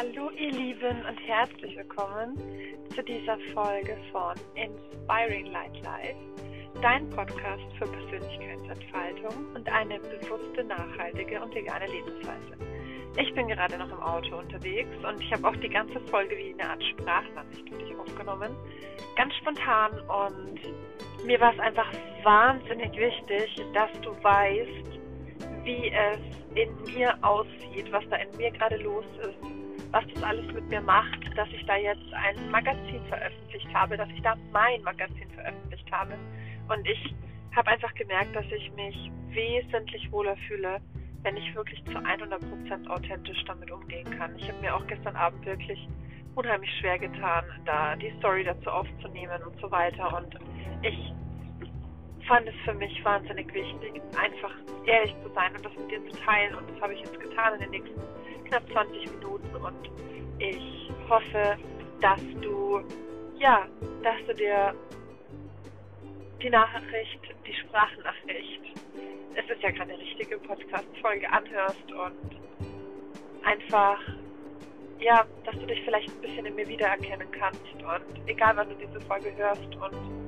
Hallo ihr Lieben und herzlich willkommen zu dieser Folge von Inspiring Light Life, dein Podcast für Persönlichkeitsentfaltung und eine bewusste, nachhaltige und vegane Lebensweise. Ich bin gerade noch im Auto unterwegs und ich habe auch die ganze Folge wie eine Art Sprachnachricht für dich aufgenommen. Ganz spontan und mir war es einfach wahnsinnig wichtig, dass du weißt, wie es in mir aussieht, was da in mir gerade los ist was das alles mit mir macht, dass ich da jetzt ein Magazin veröffentlicht habe, dass ich da mein Magazin veröffentlicht habe. Und ich habe einfach gemerkt, dass ich mich wesentlich wohler fühle, wenn ich wirklich zu 100% authentisch damit umgehen kann. Ich habe mir auch gestern Abend wirklich unheimlich schwer getan, da die Story dazu aufzunehmen und so weiter. Und ich fand es für mich wahnsinnig wichtig, einfach ehrlich zu sein und das mit dir zu teilen. Und das habe ich jetzt getan in den nächsten knapp 20 Minuten und ich hoffe, dass du, ja, dass du dir die Nachricht, die Sprachnachricht, es ist ja keine richtige Podcast-Folge, anhörst und einfach, ja, dass du dich vielleicht ein bisschen in mir wiedererkennen kannst und egal wann du diese Folge hörst und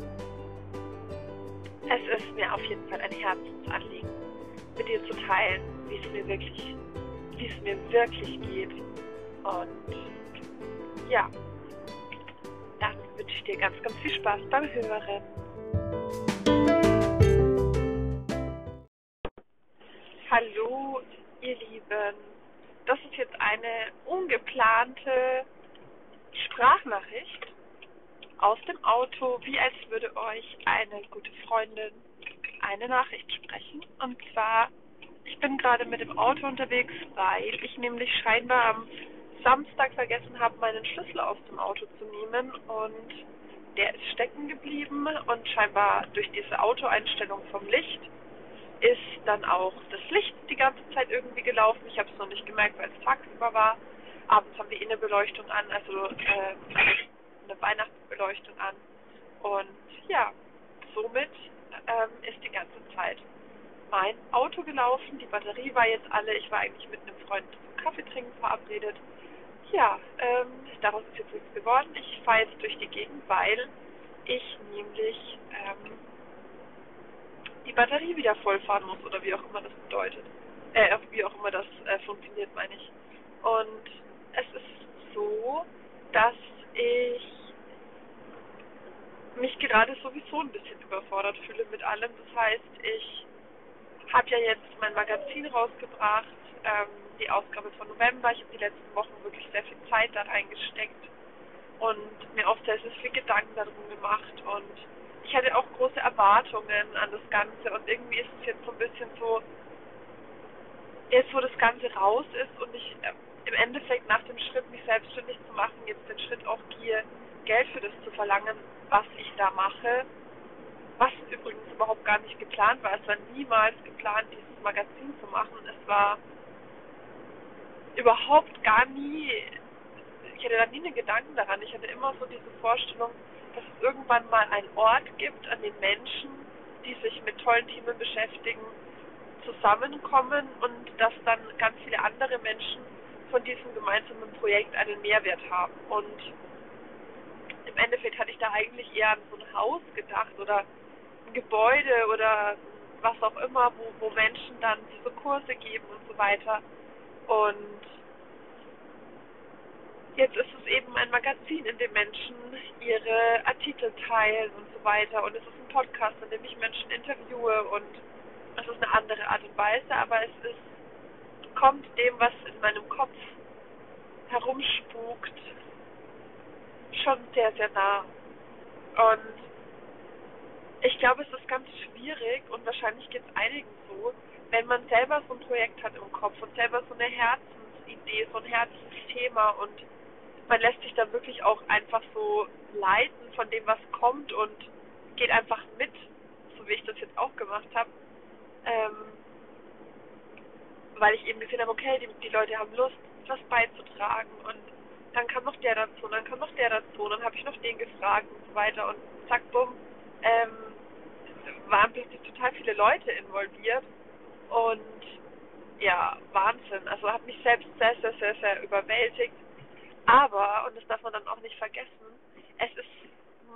es ist mir auf jeden Fall ein Herzensanliegen, mit dir zu teilen, wie es mir wirklich wie es mir wirklich geht. Und ja, dann wünsche ich dir ganz, ganz viel Spaß beim Hören. Hallo, ihr Lieben. Das ist jetzt eine ungeplante Sprachnachricht aus dem Auto, wie als würde euch eine gute Freundin eine Nachricht sprechen. Und zwar ich bin gerade mit dem Auto unterwegs, weil ich nämlich scheinbar am Samstag vergessen habe, meinen Schlüssel aus dem Auto zu nehmen und der ist stecken geblieben und scheinbar durch diese Autoeinstellung vom Licht ist dann auch das Licht die ganze Zeit irgendwie gelaufen. Ich habe es noch nicht gemerkt, weil es tagsüber war. Abends haben wir Innenbeleuchtung an, also äh, eine Weihnachtsbeleuchtung an. Und ja, somit ähm, ist die ganze Zeit mein Auto gelaufen. Die Batterie war jetzt alle. Ich war eigentlich mit einem Freund zum Kaffee trinken verabredet. Ja, ähm, daraus ist jetzt nichts geworden. Ich fahre jetzt durch die Gegend, weil ich nämlich ähm, die Batterie wieder vollfahren muss oder wie auch immer das bedeutet. Äh, wie auch immer das äh, funktioniert, meine ich. Und es ist so, dass ich mich gerade sowieso ein bisschen überfordert fühle mit allem. Das heißt, ich habe ja jetzt mein Magazin rausgebracht, ähm, die Ausgabe von November. Ich habe die letzten Wochen wirklich sehr viel Zeit da reingesteckt und mir oft sehr, sehr viel Gedanken darum gemacht und ich hatte auch große Erwartungen an das Ganze und irgendwie ist es jetzt so ein bisschen so, jetzt wo das Ganze raus ist und ich äh, im Endeffekt nach dem Schritt, mich selbstständig zu machen, jetzt den Schritt auch gehe, Geld für das zu verlangen, was ich da mache, was übrigens überhaupt gar nicht geplant war. Es war niemals geplant, dieses Magazin zu machen. Es war überhaupt gar nie, ich hatte da nie einen Gedanken daran. Ich hatte immer so diese Vorstellung, dass es irgendwann mal einen Ort gibt, an den Menschen, die sich mit tollen Themen beschäftigen, zusammenkommen und dass dann ganz viele andere Menschen von diesem gemeinsamen Projekt einen Mehrwert haben. Und im Endeffekt hatte ich da eigentlich eher an so ein Haus gedacht oder Gebäude oder was auch immer, wo, wo Menschen dann diese Kurse geben und so weiter. Und jetzt ist es eben ein Magazin, in dem Menschen ihre Artikel teilen und so weiter. Und es ist ein Podcast, in dem ich Menschen interviewe und es ist eine andere Art und Weise, aber es ist, kommt dem, was in meinem Kopf herumspukt, schon sehr, sehr nah. Und ich glaube, es ist ganz schwierig und wahrscheinlich geht es einigen so, wenn man selber so ein Projekt hat im Kopf und selber so eine Herzensidee, so ein Herzensthema und man lässt sich da wirklich auch einfach so leiten von dem, was kommt und geht einfach mit, so wie ich das jetzt auch gemacht habe. Ähm, weil ich eben gesehen habe, okay, die, die Leute haben Lust, was beizutragen und dann kam noch der dazu, und dann kam noch der dazu, und dann habe ich noch den gefragt und so weiter und zack, bumm, ähm, waren plötzlich total viele Leute involviert und ja, Wahnsinn. Also hat mich selbst sehr, sehr, sehr, sehr überwältigt, Aber, und das darf man dann auch nicht vergessen, es ist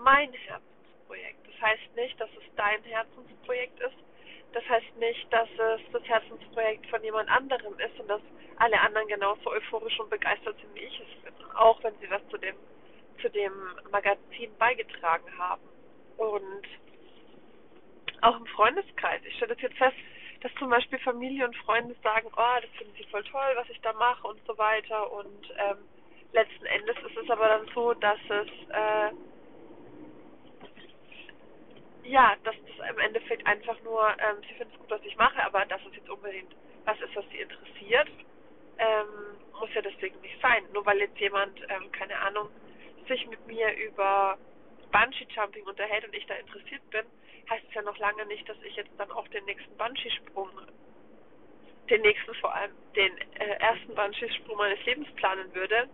mein Herzensprojekt. Das heißt nicht, dass es dein Herzensprojekt ist. Das heißt nicht, dass es das Herzensprojekt von jemand anderem ist und dass alle anderen genauso euphorisch und begeistert sind, wie ich es bin. Auch wenn sie was zu dem, zu dem Magazin beigetragen haben. Und auch im Freundeskreis. Ich stelle das jetzt fest, dass zum Beispiel Familie und Freunde sagen, oh, das finden sie voll toll, was ich da mache und so weiter. Und ähm, letzten Endes ist es aber dann so, dass es äh, ja, dass das im Endeffekt einfach nur, ähm, sie finden es gut, was ich mache, aber dass es jetzt unbedingt was ist, was sie interessiert, ähm, muss ja deswegen nicht sein. Nur weil jetzt jemand, ähm, keine Ahnung, sich mit mir über Bungee-Jumping unterhält und ich da interessiert bin, heißt es ja noch lange nicht, dass ich jetzt dann auch den nächsten Bungee-Sprung, den nächsten vor allem, den äh, ersten Bungee-Sprung meines Lebens planen würde.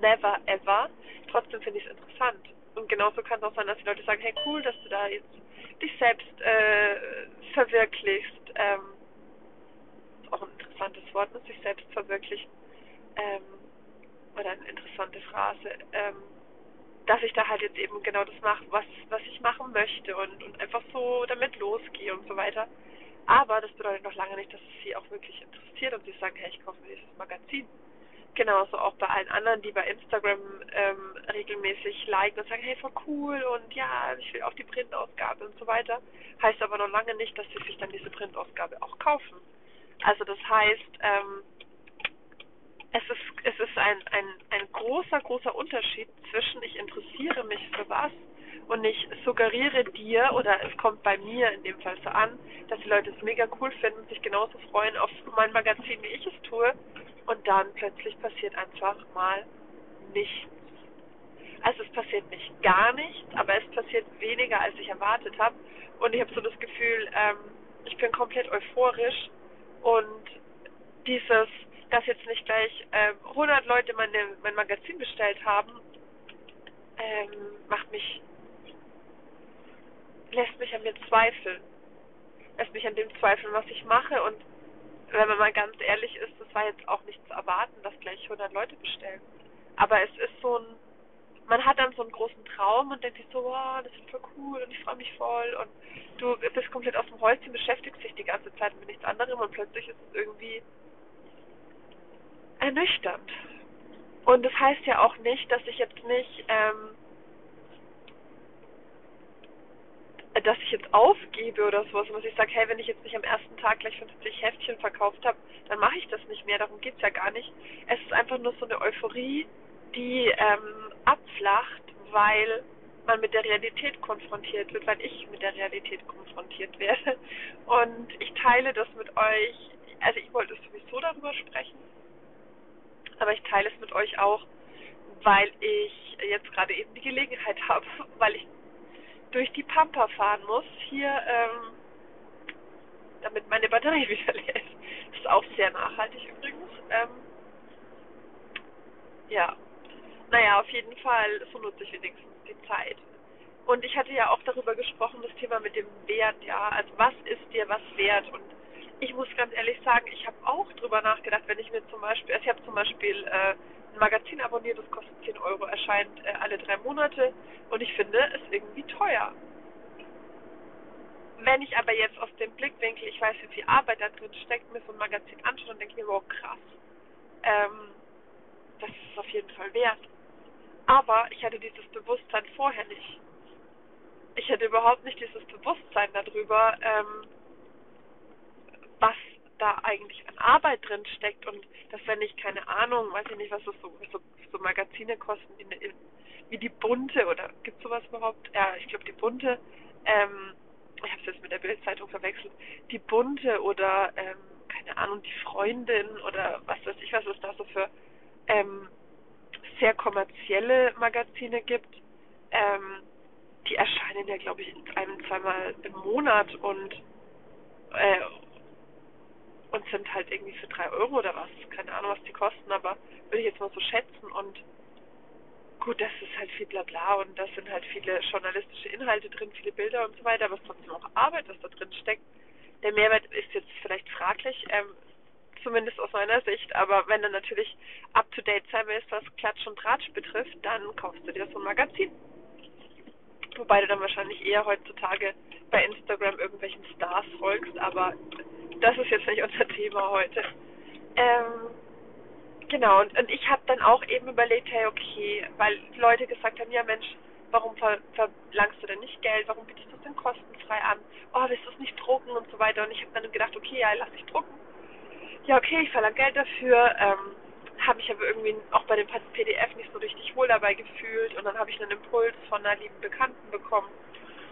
Never ever. Trotzdem finde ich es interessant. Und genauso kann es auch sein, dass die Leute sagen, hey cool, dass du da jetzt dich selbst äh, verwirklichst. Ähm, ist auch ein interessantes Wort, ne? sich selbst verwirklichen. Ähm, oder eine interessante Phrase. Ähm, dass ich da halt jetzt eben genau das mache, was, was ich machen möchte und, und einfach so damit losgehe und so weiter. Aber das bedeutet noch lange nicht, dass es sie auch wirklich interessiert und sie sagen, hey, ich kaufe mir dieses Magazin. Genauso auch bei allen anderen, die bei Instagram ähm, regelmäßig liken und sagen, hey, voll cool und ja, ich will auch die Printausgabe und so weiter. Heißt aber noch lange nicht, dass sie sich dann diese Printausgabe auch kaufen. Also das heißt, ähm, es ist, es ist ein, ein, ein großer, großer Unterschied zwischen ich interessiere mich für was und ich suggeriere dir oder es kommt bei mir in dem Fall so an, dass die Leute es mega cool finden, sich genauso freuen auf mein Magazin, wie ich es tue und dann plötzlich passiert einfach mal nichts. Also es passiert nicht gar nichts, aber es passiert weniger, als ich erwartet habe und ich habe so das Gefühl, ähm, ich bin komplett euphorisch und dieses dass jetzt nicht gleich äh, 100 Leute meine, mein Magazin bestellt haben, ähm, macht mich, lässt mich an mir zweifeln. Lässt mich an dem zweifeln, was ich mache. Und wenn man mal ganz ehrlich ist, das war jetzt auch nicht zu erwarten, dass gleich 100 Leute bestellen. Aber es ist so ein, man hat dann so einen großen Traum und denkt sich so, wow, das ist voll cool und ich freue mich voll und du bist komplett aus dem Häuschen, beschäftigst dich die ganze Zeit mit nichts anderem und plötzlich ist es irgendwie ernüchternd. Und das heißt ja auch nicht, dass ich jetzt nicht, ähm, dass ich jetzt aufgebe oder sowas, dass ich sage, hey, wenn ich jetzt nicht am ersten Tag gleich 50 Heftchen verkauft habe, dann mache ich das nicht mehr. Darum geht's ja gar nicht. Es ist einfach nur so eine Euphorie, die ähm, abflacht, weil man mit der Realität konfrontiert wird, weil ich mit der Realität konfrontiert werde. Und ich teile das mit euch. Also ich wollte sowieso darüber sprechen aber ich teile es mit euch auch, weil ich jetzt gerade eben die Gelegenheit habe, weil ich durch die Pampa fahren muss, hier, ähm, damit meine Batterie wieder leer ist. Das ist auch sehr nachhaltig übrigens. Ähm, ja, naja, auf jeden Fall, so nutze ich wenigstens die Zeit. Und ich hatte ja auch darüber gesprochen, das Thema mit dem Wert, ja, also was ist dir was wert? Und ich muss ganz ehrlich sagen, ich habe auch drüber nachgedacht, wenn ich mir zum Beispiel, also ich habe zum Beispiel äh, ein Magazin abonniert, das kostet 10 Euro, erscheint äh, alle drei Monate und ich finde es irgendwie teuer. Wenn ich aber jetzt aus dem Blickwinkel, ich weiß, wie viel Arbeit da drin steckt, mir so ein Magazin anschaue und denke mir, wow, krass, ähm, das ist auf jeden Fall wert. Aber ich hatte dieses Bewusstsein vorher nicht. Ich hatte überhaupt nicht dieses Bewusstsein darüber, ähm, was da eigentlich an Arbeit drin steckt und dass wenn ich keine Ahnung, weiß ich nicht, was das so, so, so Magazine kosten, in, wie die Bunte oder gibt sowas überhaupt? Ja, ich glaube die Bunte, ähm, ich habe es jetzt mit der Bildzeitung verwechselt, die Bunte oder ähm, keine Ahnung, die Freundin oder was weiß ich, was es da so für ähm, sehr kommerzielle Magazine gibt. Ähm, die erscheinen ja, glaube ich, ein, zweimal im Monat und äh, und sind halt irgendwie für drei Euro oder was. Keine Ahnung, was die kosten, aber würde ich jetzt mal so schätzen. Und gut, das ist halt viel Blabla und da sind halt viele journalistische Inhalte drin, viele Bilder und so weiter, aber es ist trotzdem auch Arbeit, was da drin steckt. Der Mehrwert ist jetzt vielleicht fraglich. Ähm, zumindest aus meiner Sicht. Aber wenn du natürlich up to date sein willst, was Klatsch und Tratsch betrifft, dann kaufst du dir so ein Magazin. Wobei du dann wahrscheinlich eher heutzutage bei Instagram irgendwelchen Stars folgst, aber das ist jetzt nicht unser Thema heute. Ähm, genau, und, und ich habe dann auch eben überlegt, hey, okay, weil Leute gesagt haben, ja Mensch, warum ver verlangst du denn nicht Geld, warum bietest du es denn kostenfrei an, oh, willst du es nicht drucken und so weiter. Und ich habe dann gedacht, okay, ja, lass dich drucken. Ja, okay, ich verlange Geld dafür, ähm, habe mich aber irgendwie auch bei dem PDF nicht so richtig wohl dabei gefühlt. Und dann habe ich einen Impuls von einer lieben Bekannten bekommen.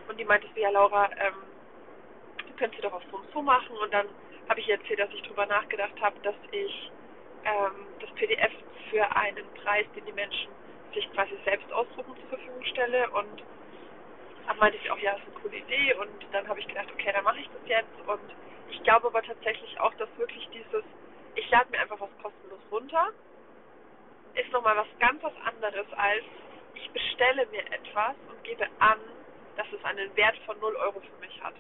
Und die meinte so, ja Laura, ähm, du könntest doch auf so und so machen. Und dann habe ich erzählt, dass ich darüber nachgedacht habe, dass ich ähm, das PDF für einen Preis, den die Menschen sich quasi selbst ausdrucken, zur Verfügung stelle. Und dann meinte ich auch, ja, das ist eine coole Idee. Und dann habe ich gedacht, okay, dann mache ich das jetzt. Und ich glaube aber tatsächlich auch, dass wirklich dieses, ich lade mir einfach was kostenlos runter, ist nochmal was ganz was anderes als ich bestelle mir etwas und gebe an, dass es einen Wert von 0 Euro für mich hat.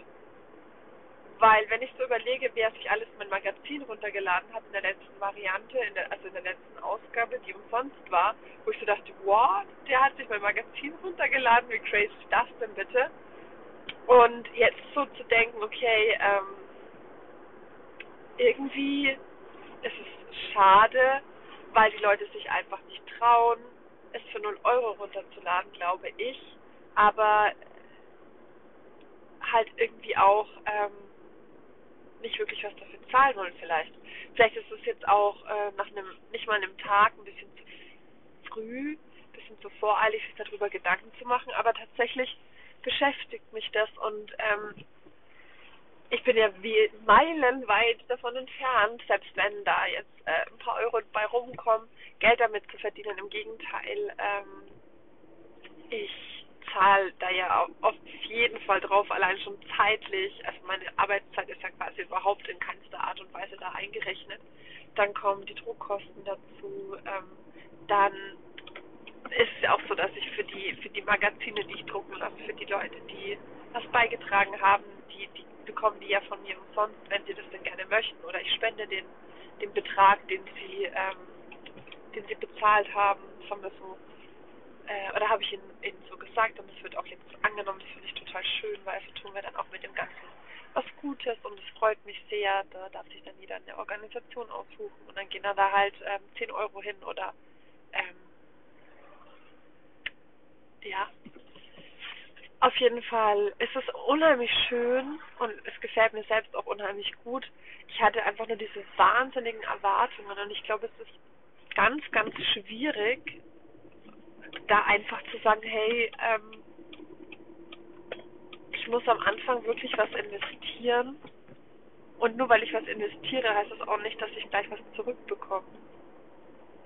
Weil wenn ich so überlege, wer sich alles mein Magazin runtergeladen hat in der letzten Variante, in der, also in der letzten Ausgabe, die umsonst war, wo ich so dachte, wow, der hat sich mein Magazin runtergeladen, wie crazy ist das denn bitte? Und jetzt so zu denken, okay, ähm, irgendwie ist es schade, weil die Leute sich einfach nicht trauen, es für 0 Euro runterzuladen, glaube ich. Aber halt irgendwie auch ähm, nicht wirklich was dafür zahlen wollen vielleicht. Vielleicht ist es jetzt auch äh, nach einem, nicht mal einem Tag ein bisschen zu früh, ein bisschen zu voreilig, sich darüber Gedanken zu machen, aber tatsächlich beschäftigt mich das und ähm, ich bin ja wie meilenweit davon entfernt, selbst wenn da jetzt äh, ein paar Euro bei rumkommen, Geld damit zu verdienen. Im Gegenteil, ähm, ich zahle da ja auf jeden Fall drauf, allein schon zeitlich. Also meine Arbeitszeit ist ja quasi überhaupt in keinster Art und Weise da eingerechnet. Dann kommen die Druckkosten dazu. Ähm, dann ist es ja auch so, dass ich für die für die Magazine, die ich drucken lasse, für die Leute, die was beigetragen haben, die, die bekommen die ja von mir umsonst, wenn sie das denn gerne möchten. Oder ich spende den, den Betrag, den sie, ähm, den sie bezahlt haben, von mir so äh, oder habe ich ihnen, ihnen so gesagt und es wird auch jetzt angenommen, das finde ich total schön, weil so tun wir dann auch mit dem Ganzen was Gutes und es freut mich sehr, da darf sich dann jeder eine Organisation aussuchen und dann gehen dann da halt ähm, 10 Euro hin oder ähm, ja. Auf jeden Fall ist es unheimlich schön und es gefällt mir selbst auch unheimlich gut. Ich hatte einfach nur diese wahnsinnigen Erwartungen und ich glaube, es ist ganz, ganz schwierig, da einfach zu sagen, hey, ähm, ich muss am Anfang wirklich was investieren. Und nur weil ich was investiere, heißt das auch nicht, dass ich gleich was zurückbekomme.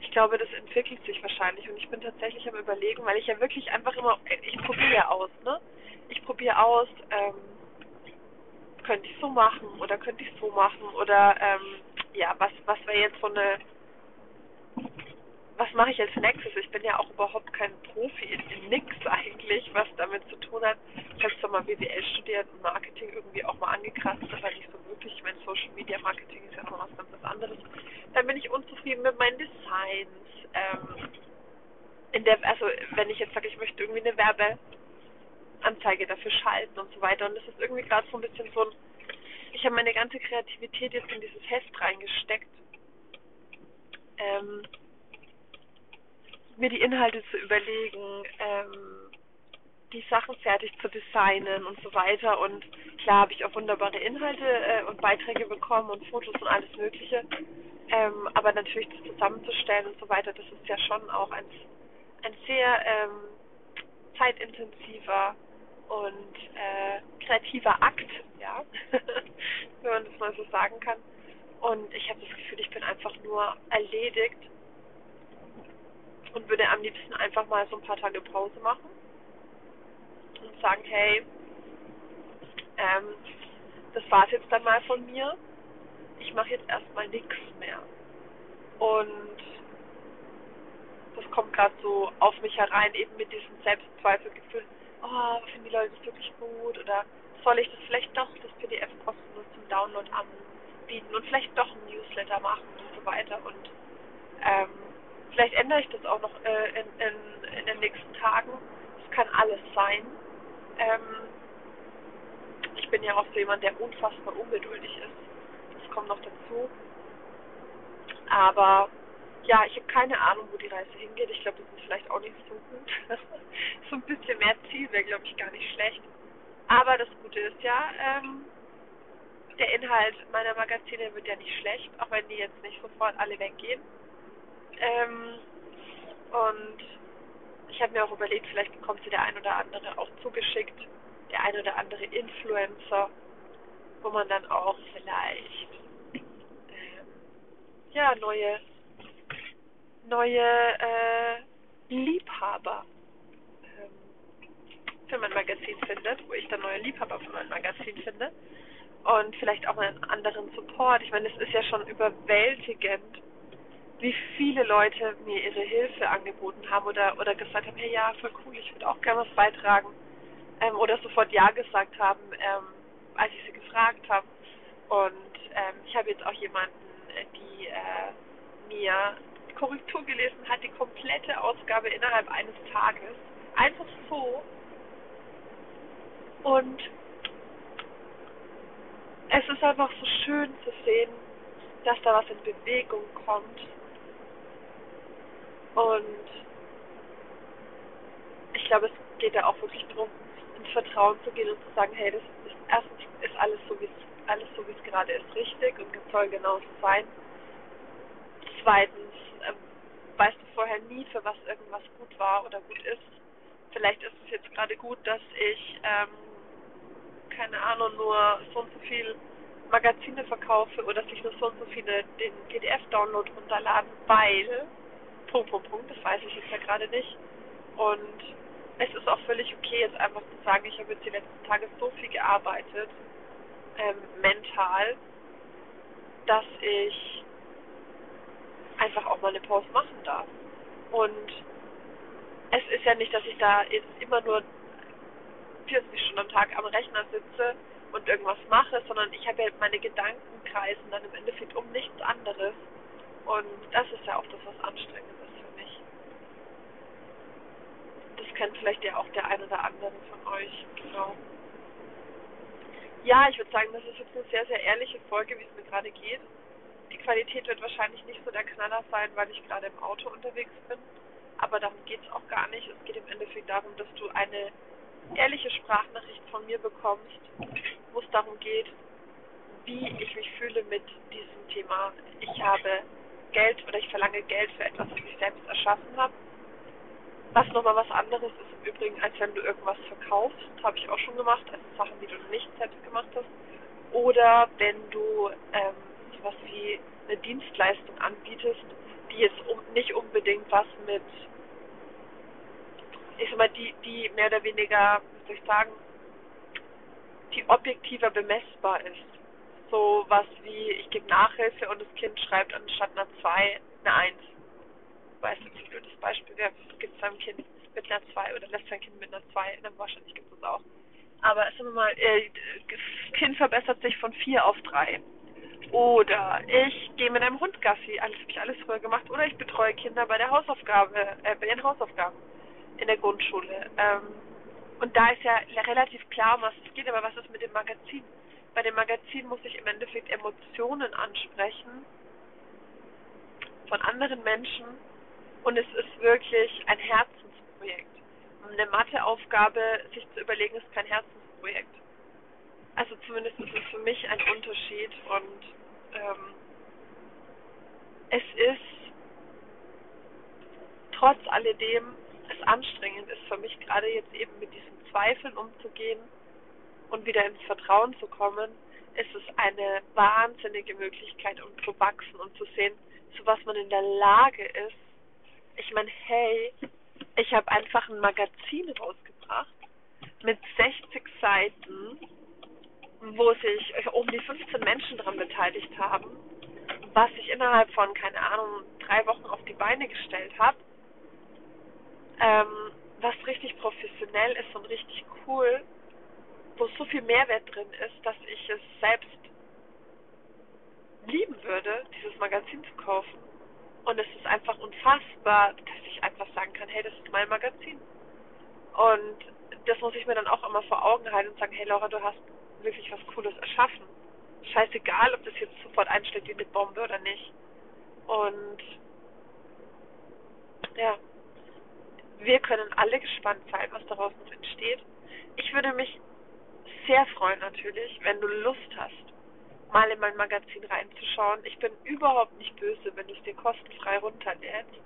Ich glaube, das entwickelt sich wahrscheinlich und ich bin tatsächlich am überlegen, weil ich ja wirklich einfach immer, ich probiere aus, ne? Ich probiere aus, ähm, könnte ich so machen oder könnte ich so machen oder ähm, ja, was was wäre jetzt so eine was mache ich als nächstes? Ich bin ja auch überhaupt kein Profi in, nix eigentlich, was damit zu tun hat. Ich habe zwar mal BWL studiert und Marketing irgendwie auch mal angekratzt, aber nicht so wirklich. Ich meine, Social Media Marketing ist ja noch was ganz anderes. Dann bin ich unzufrieden mit meinen Designs. Ähm, in der, also wenn ich jetzt sage, ich möchte irgendwie eine Werbeanzeige dafür schalten und so weiter. Und das ist irgendwie gerade so ein bisschen so ein, ich habe meine ganze Kreativität jetzt in dieses Heft reingesteckt. Ähm, mir die Inhalte zu überlegen, ähm, die Sachen fertig zu designen und so weiter. Und klar habe ich auch wunderbare Inhalte äh, und Beiträge bekommen und Fotos und alles Mögliche. Ähm, aber natürlich das zusammenzustellen und so weiter, das ist ja schon auch ein, ein sehr ähm, zeitintensiver und äh, kreativer Akt, ja, wenn man das mal so sagen kann. Und ich habe das Gefühl, ich bin einfach nur erledigt und würde am liebsten einfach mal so ein paar Tage Pause machen und sagen, hey, ähm, das war's jetzt dann mal von mir. Ich mache jetzt erstmal nichts mehr. Und das kommt gerade so auf mich herein, eben mit diesem Selbstzweifelgefühl, oh, finden die Leute das wirklich gut oder soll ich das vielleicht doch, das PDF kostenlos zum Download anbieten und vielleicht doch ein Newsletter machen und so weiter. Und ähm, vielleicht ändere ich das auch noch äh, in, in, in den nächsten Tagen. Es kann alles sein. Ähm, ich bin ja auch so jemand, der unfassbar ungeduldig ist. Das kommt noch dazu. Aber ja, ich habe keine Ahnung, wo die Reise hingeht. Ich glaube, das ist vielleicht auch nicht so gut. so ein bisschen mehr Ziel wäre, glaube ich, gar nicht schlecht. Aber das Gute ist ja, ähm, der Inhalt meiner Magazine wird ja nicht schlecht, auch wenn die jetzt nicht sofort alle weggehen. Ähm, und ich habe mir auch überlegt, vielleicht bekommt sie der ein oder andere auch zugeschickt, der ein oder andere Influencer, wo man dann auch vielleicht ähm, ja neue neue äh, Liebhaber ähm, für mein Magazin findet, wo ich dann neue Liebhaber für mein Magazin finde und vielleicht auch einen anderen Support. Ich meine, es ist ja schon überwältigend, wie viele Leute mir ihre Hilfe angeboten haben oder oder gesagt haben, hey ja, voll cool, ich würde auch gerne was beitragen ähm, oder sofort ja gesagt haben, ähm, als ich sie gefragt habe. Und ähm, ich habe jetzt auch jemanden, äh, die äh, mir Korrektur gelesen hat, die komplette Ausgabe innerhalb eines Tages. Einfach so. Und es ist einfach so schön zu sehen, dass da was in Bewegung kommt. Und ich glaube, es geht da auch wirklich darum, ins Vertrauen zu gehen und zu sagen, hey, das ist erstens ist alles so wie es alles so wie es gerade ist richtig und soll genauso sein. Zweitens ähm, weißt du vorher nie, für was irgendwas gut war oder gut ist. Vielleicht ist es jetzt gerade gut, dass ich, ähm, keine Ahnung, nur so und so viel Magazine verkaufe oder dass ich nur so und so viele den PDF-Download runterladen, weil, Punkt, Punkt, Punkt, das weiß ich jetzt ja gerade nicht. Und es ist auch völlig okay, jetzt einfach zu sagen, ich habe jetzt die letzten Tage so viel gearbeitet, ähm, mental, dass ich einfach auch mal eine Pause machen darf. Und es ist ja nicht, dass ich da jetzt immer nur 40 Stunden am Tag am Rechner sitze und irgendwas mache, sondern ich habe ja meine Gedanken kreisen dann im Endeffekt um nichts anderes. Und das ist ja auch das, was anstrengend ist für mich. Das kennt vielleicht ja auch der ein oder andere von euch, genau. Ja, ich würde sagen, das ist jetzt eine sehr, sehr ehrliche Folge, wie es mir gerade geht. Die Qualität wird wahrscheinlich nicht so der Knaller sein, weil ich gerade im Auto unterwegs bin. Aber darum geht es auch gar nicht. Es geht im Endeffekt darum, dass du eine ehrliche Sprachnachricht von mir bekommst, wo es darum geht, wie ich mich fühle mit diesem Thema. Ich habe Geld oder ich verlange Geld für etwas, was ich selbst erschaffen habe. Was nochmal was anderes ist im Übrigen, als wenn du irgendwas verkaufst, habe ich auch schon gemacht, also Sachen, die du nicht selbst gemacht hast. Oder wenn du ähm, sowas wie eine Dienstleistung anbietest, die jetzt um, nicht unbedingt was mit, ich sag mal, die, die mehr oder weniger, wie soll ich sagen, die objektiver bemessbar ist. So was wie, ich gebe Nachhilfe und das Kind schreibt anstatt einer 2 eine 1. Weißt du, ein blödes Beispiel wäre, gibt es einem Kind mit einer 2 oder lässt sein Kind mit einer 2, dann wahrscheinlich gibt es auch. Aber sagen wir mal, äh, das Kind verbessert sich von 4 auf 3 oder ich gehe mit einem Hund Gassi, alles habe ich alles früher gemacht. Oder ich betreue Kinder bei der Hausaufgabe, äh, bei den Hausaufgaben in der Grundschule. Ähm, und da ist ja relativ klar, um was es geht, aber was ist mit dem Magazin? Bei dem Magazin muss ich im Endeffekt Emotionen ansprechen von anderen Menschen und es ist wirklich ein Herzensprojekt. Eine Matheaufgabe sich zu überlegen, ist kein Herzensprojekt. Also zumindest ist es für mich ein Unterschied und ähm, es ist trotz alledem es anstrengend ist für mich gerade jetzt eben mit diesen Zweifeln umzugehen und wieder ins Vertrauen zu kommen, ist es eine wahnsinnige Möglichkeit, um zu wachsen und zu sehen, zu was man in der Lage ist. Ich meine, hey, ich habe einfach ein Magazin rausgebracht mit 60 Seiten wo sich um die 15 Menschen daran beteiligt haben, was ich innerhalb von, keine Ahnung, drei Wochen auf die Beine gestellt habe, ähm, was richtig professionell ist und richtig cool, wo so viel Mehrwert drin ist, dass ich es selbst lieben würde, dieses Magazin zu kaufen. Und es ist einfach unfassbar, dass ich einfach sagen kann, hey, das ist mein Magazin. Und das muss ich mir dann auch immer vor Augen halten und sagen, hey Laura, du hast wirklich was Cooles erschaffen. Scheißegal, ob das jetzt sofort einschlägt wie eine Bombe oder nicht. Und ja, wir können alle gespannt sein, was daraus noch entsteht. Ich würde mich sehr freuen natürlich, wenn du Lust hast, mal in mein Magazin reinzuschauen. Ich bin überhaupt nicht böse, wenn du es dir kostenfrei runterlädst.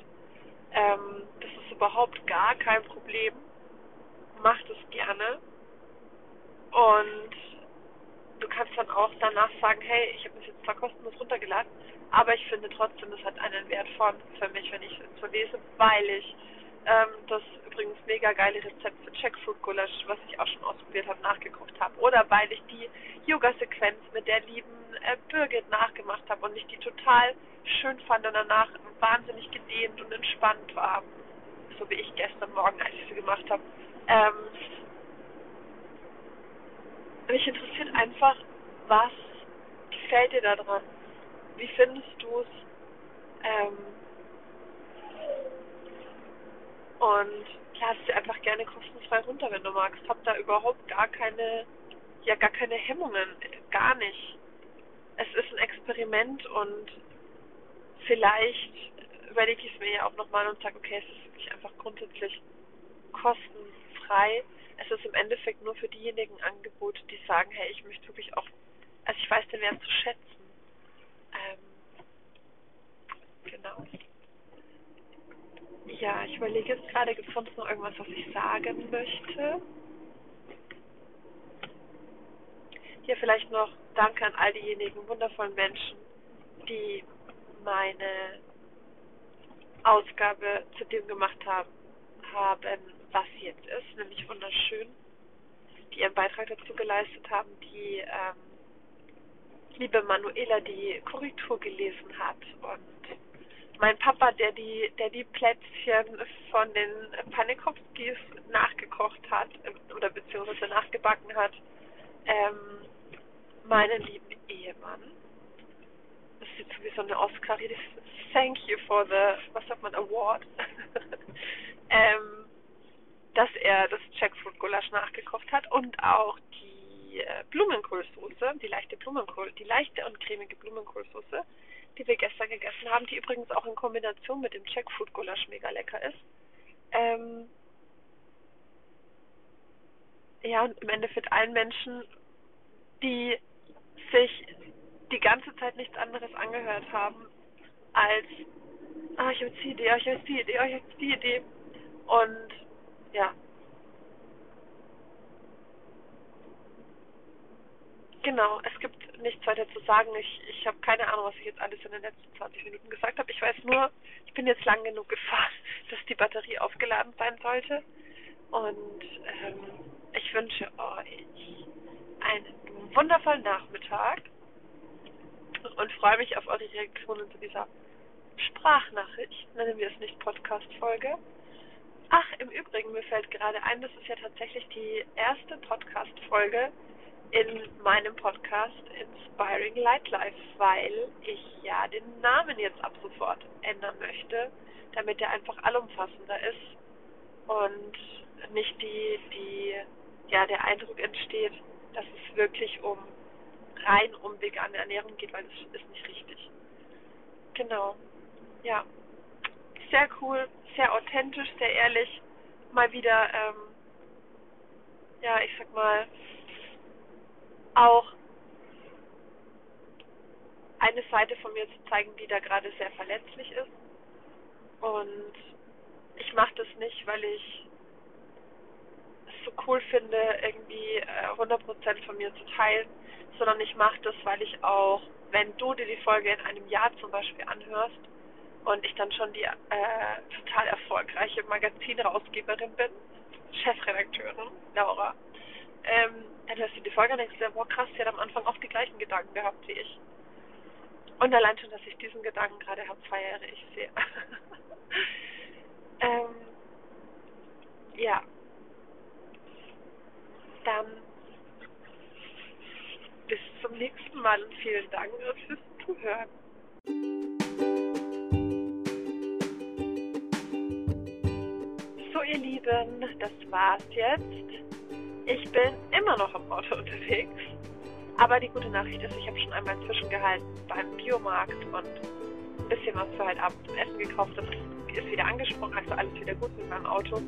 Ähm, das ist überhaupt gar kein Problem. Mach das gerne. Und du kannst dann auch danach sagen, hey, ich habe es jetzt zwar kostenlos runtergeladen, aber ich finde trotzdem, es hat einen Wert von für mich, wenn ich es so lese, weil ich ähm, das übrigens mega geile Rezept für Jackfruit Gulasch, was ich auch schon ausprobiert habe, nachgekocht habe. Oder weil ich die Yoga-Sequenz mit der lieben äh, Birgit nachgemacht habe und ich die total schön fand und danach wahnsinnig gedehnt und entspannt war. So wie ich gestern Morgen, als ich sie gemacht habe. Ähm, mich interessiert einfach, was gefällt dir da dran? Wie findest du es? Ähm, und lad sie einfach gerne kostenfrei runter, wenn du magst. Hab da überhaupt gar keine, ja gar keine Hemmungen, gar nicht. Es ist ein Experiment und vielleicht überlege ich es mir ja auch nochmal und sage, okay, es ist wirklich einfach grundsätzlich kostenfrei. Es ist im Endeffekt nur für diejenigen Angebote, die sagen, hey, ich möchte wirklich auch, also ich weiß den Wert zu schätzen. Ähm, genau. Ja, ich überlege jetzt gerade, gibt es sonst noch irgendwas, was ich sagen möchte? Hier vielleicht noch Danke an all diejenigen wundervollen Menschen, die meine Ausgabe zu dem gemacht haben, haben, was jetzt ist, nämlich wunderschön, die ihren Beitrag dazu geleistet haben, die ähm, liebe Manuela die Korrektur gelesen hat und mein Papa, der die, der die Plätzchen von den Panikowskis nachgekocht hat oder beziehungsweise nachgebacken hat, ähm, meinen lieben Ehemann. Das ist jetzt sowieso eine Oscar. Thank you for the, was sagt man, Award. ähm, dass er das Jackfruit Gulasch nachgekocht hat und auch die äh, Blumenkohlsoße, die leichte Blumenkohl, die leichte und cremige Blumenkohlsoße die wir gestern gegessen haben, die übrigens auch in Kombination mit dem Jackfruit Gulasch mega lecker ist. Ähm ja, und im Endeffekt allen Menschen, die sich die ganze Zeit nichts anderes angehört haben als ah, ich habe die Idee, ah, ich habe die Idee, ah, ich habe die Idee. Und ja, Genau, es gibt nichts weiter zu sagen. Ich, ich habe keine Ahnung, was ich jetzt alles in den letzten 20 Minuten gesagt habe. Ich weiß nur, ich bin jetzt lang genug gefahren, dass die Batterie aufgeladen sein sollte. Und ähm, ich wünsche euch einen wundervollen Nachmittag und freue mich auf eure Reaktionen zu dieser Sprachnachricht, nennen wir es nicht Podcast-Folge. Ach, im Übrigen, mir fällt gerade ein, das ist ja tatsächlich die erste Podcast-Folge, in meinem Podcast Inspiring Light Life, weil ich ja den Namen jetzt ab sofort ändern möchte, damit er einfach allumfassender ist und nicht die, die, ja, der Eindruck entsteht, dass es wirklich um rein um vegane Ernährung geht, weil das ist nicht richtig. Genau. Ja. Sehr cool, sehr authentisch, sehr ehrlich. Mal wieder, ähm, ja, ich sag mal, auch eine Seite von mir zu zeigen, die da gerade sehr verletzlich ist. Und ich mache das nicht, weil ich es so cool finde, irgendwie 100% äh, von mir zu teilen, sondern ich mache das, weil ich auch, wenn du dir die Folge in einem Jahr zum Beispiel anhörst und ich dann schon die äh, total erfolgreiche Magazinrausgeberin bin, Chefredakteurin Laura, ähm, dann hörst du die Folge und denkst dir, boah krass, sie hat am Anfang auch die gleichen Gedanken gehabt wie ich. Und allein schon, dass ich diesen Gedanken gerade habe, feiere ich sehr. ähm, ja. Dann bis zum nächsten Mal und vielen Dank fürs Zuhören. So, ihr Lieben, das war's jetzt. Ich bin immer noch im Auto unterwegs. Aber die gute Nachricht ist, ich habe schon einmal zwischengehalten beim Biomarkt und ein bisschen was für heute Abend zum Essen gekauft. Das ist wieder angesprochen, also alles wieder gut mit meinem Auto.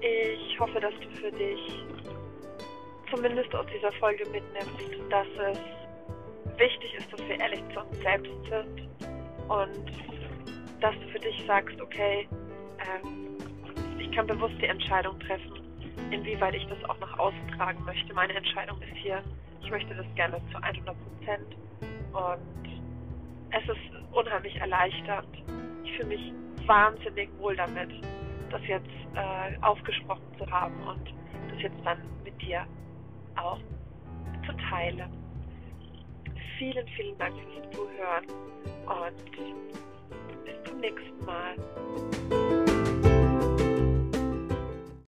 Ich hoffe, dass du für dich zumindest aus dieser Folge mitnimmst, dass es wichtig ist, dass wir ehrlich zu uns selbst sind und dass du für dich sagst, okay, ähm, ich kann bewusst die Entscheidung treffen, inwieweit ich das auch nach außen tragen möchte. Meine Entscheidung ist hier, ich möchte das gerne zu 100 Prozent und es ist unheimlich erleichternd. Ich fühle mich wahnsinnig wohl damit, das jetzt äh, aufgesprochen zu haben und das jetzt dann mit dir auch zu teilen. Vielen, vielen Dank fürs Zuhören und bis zum nächsten Mal.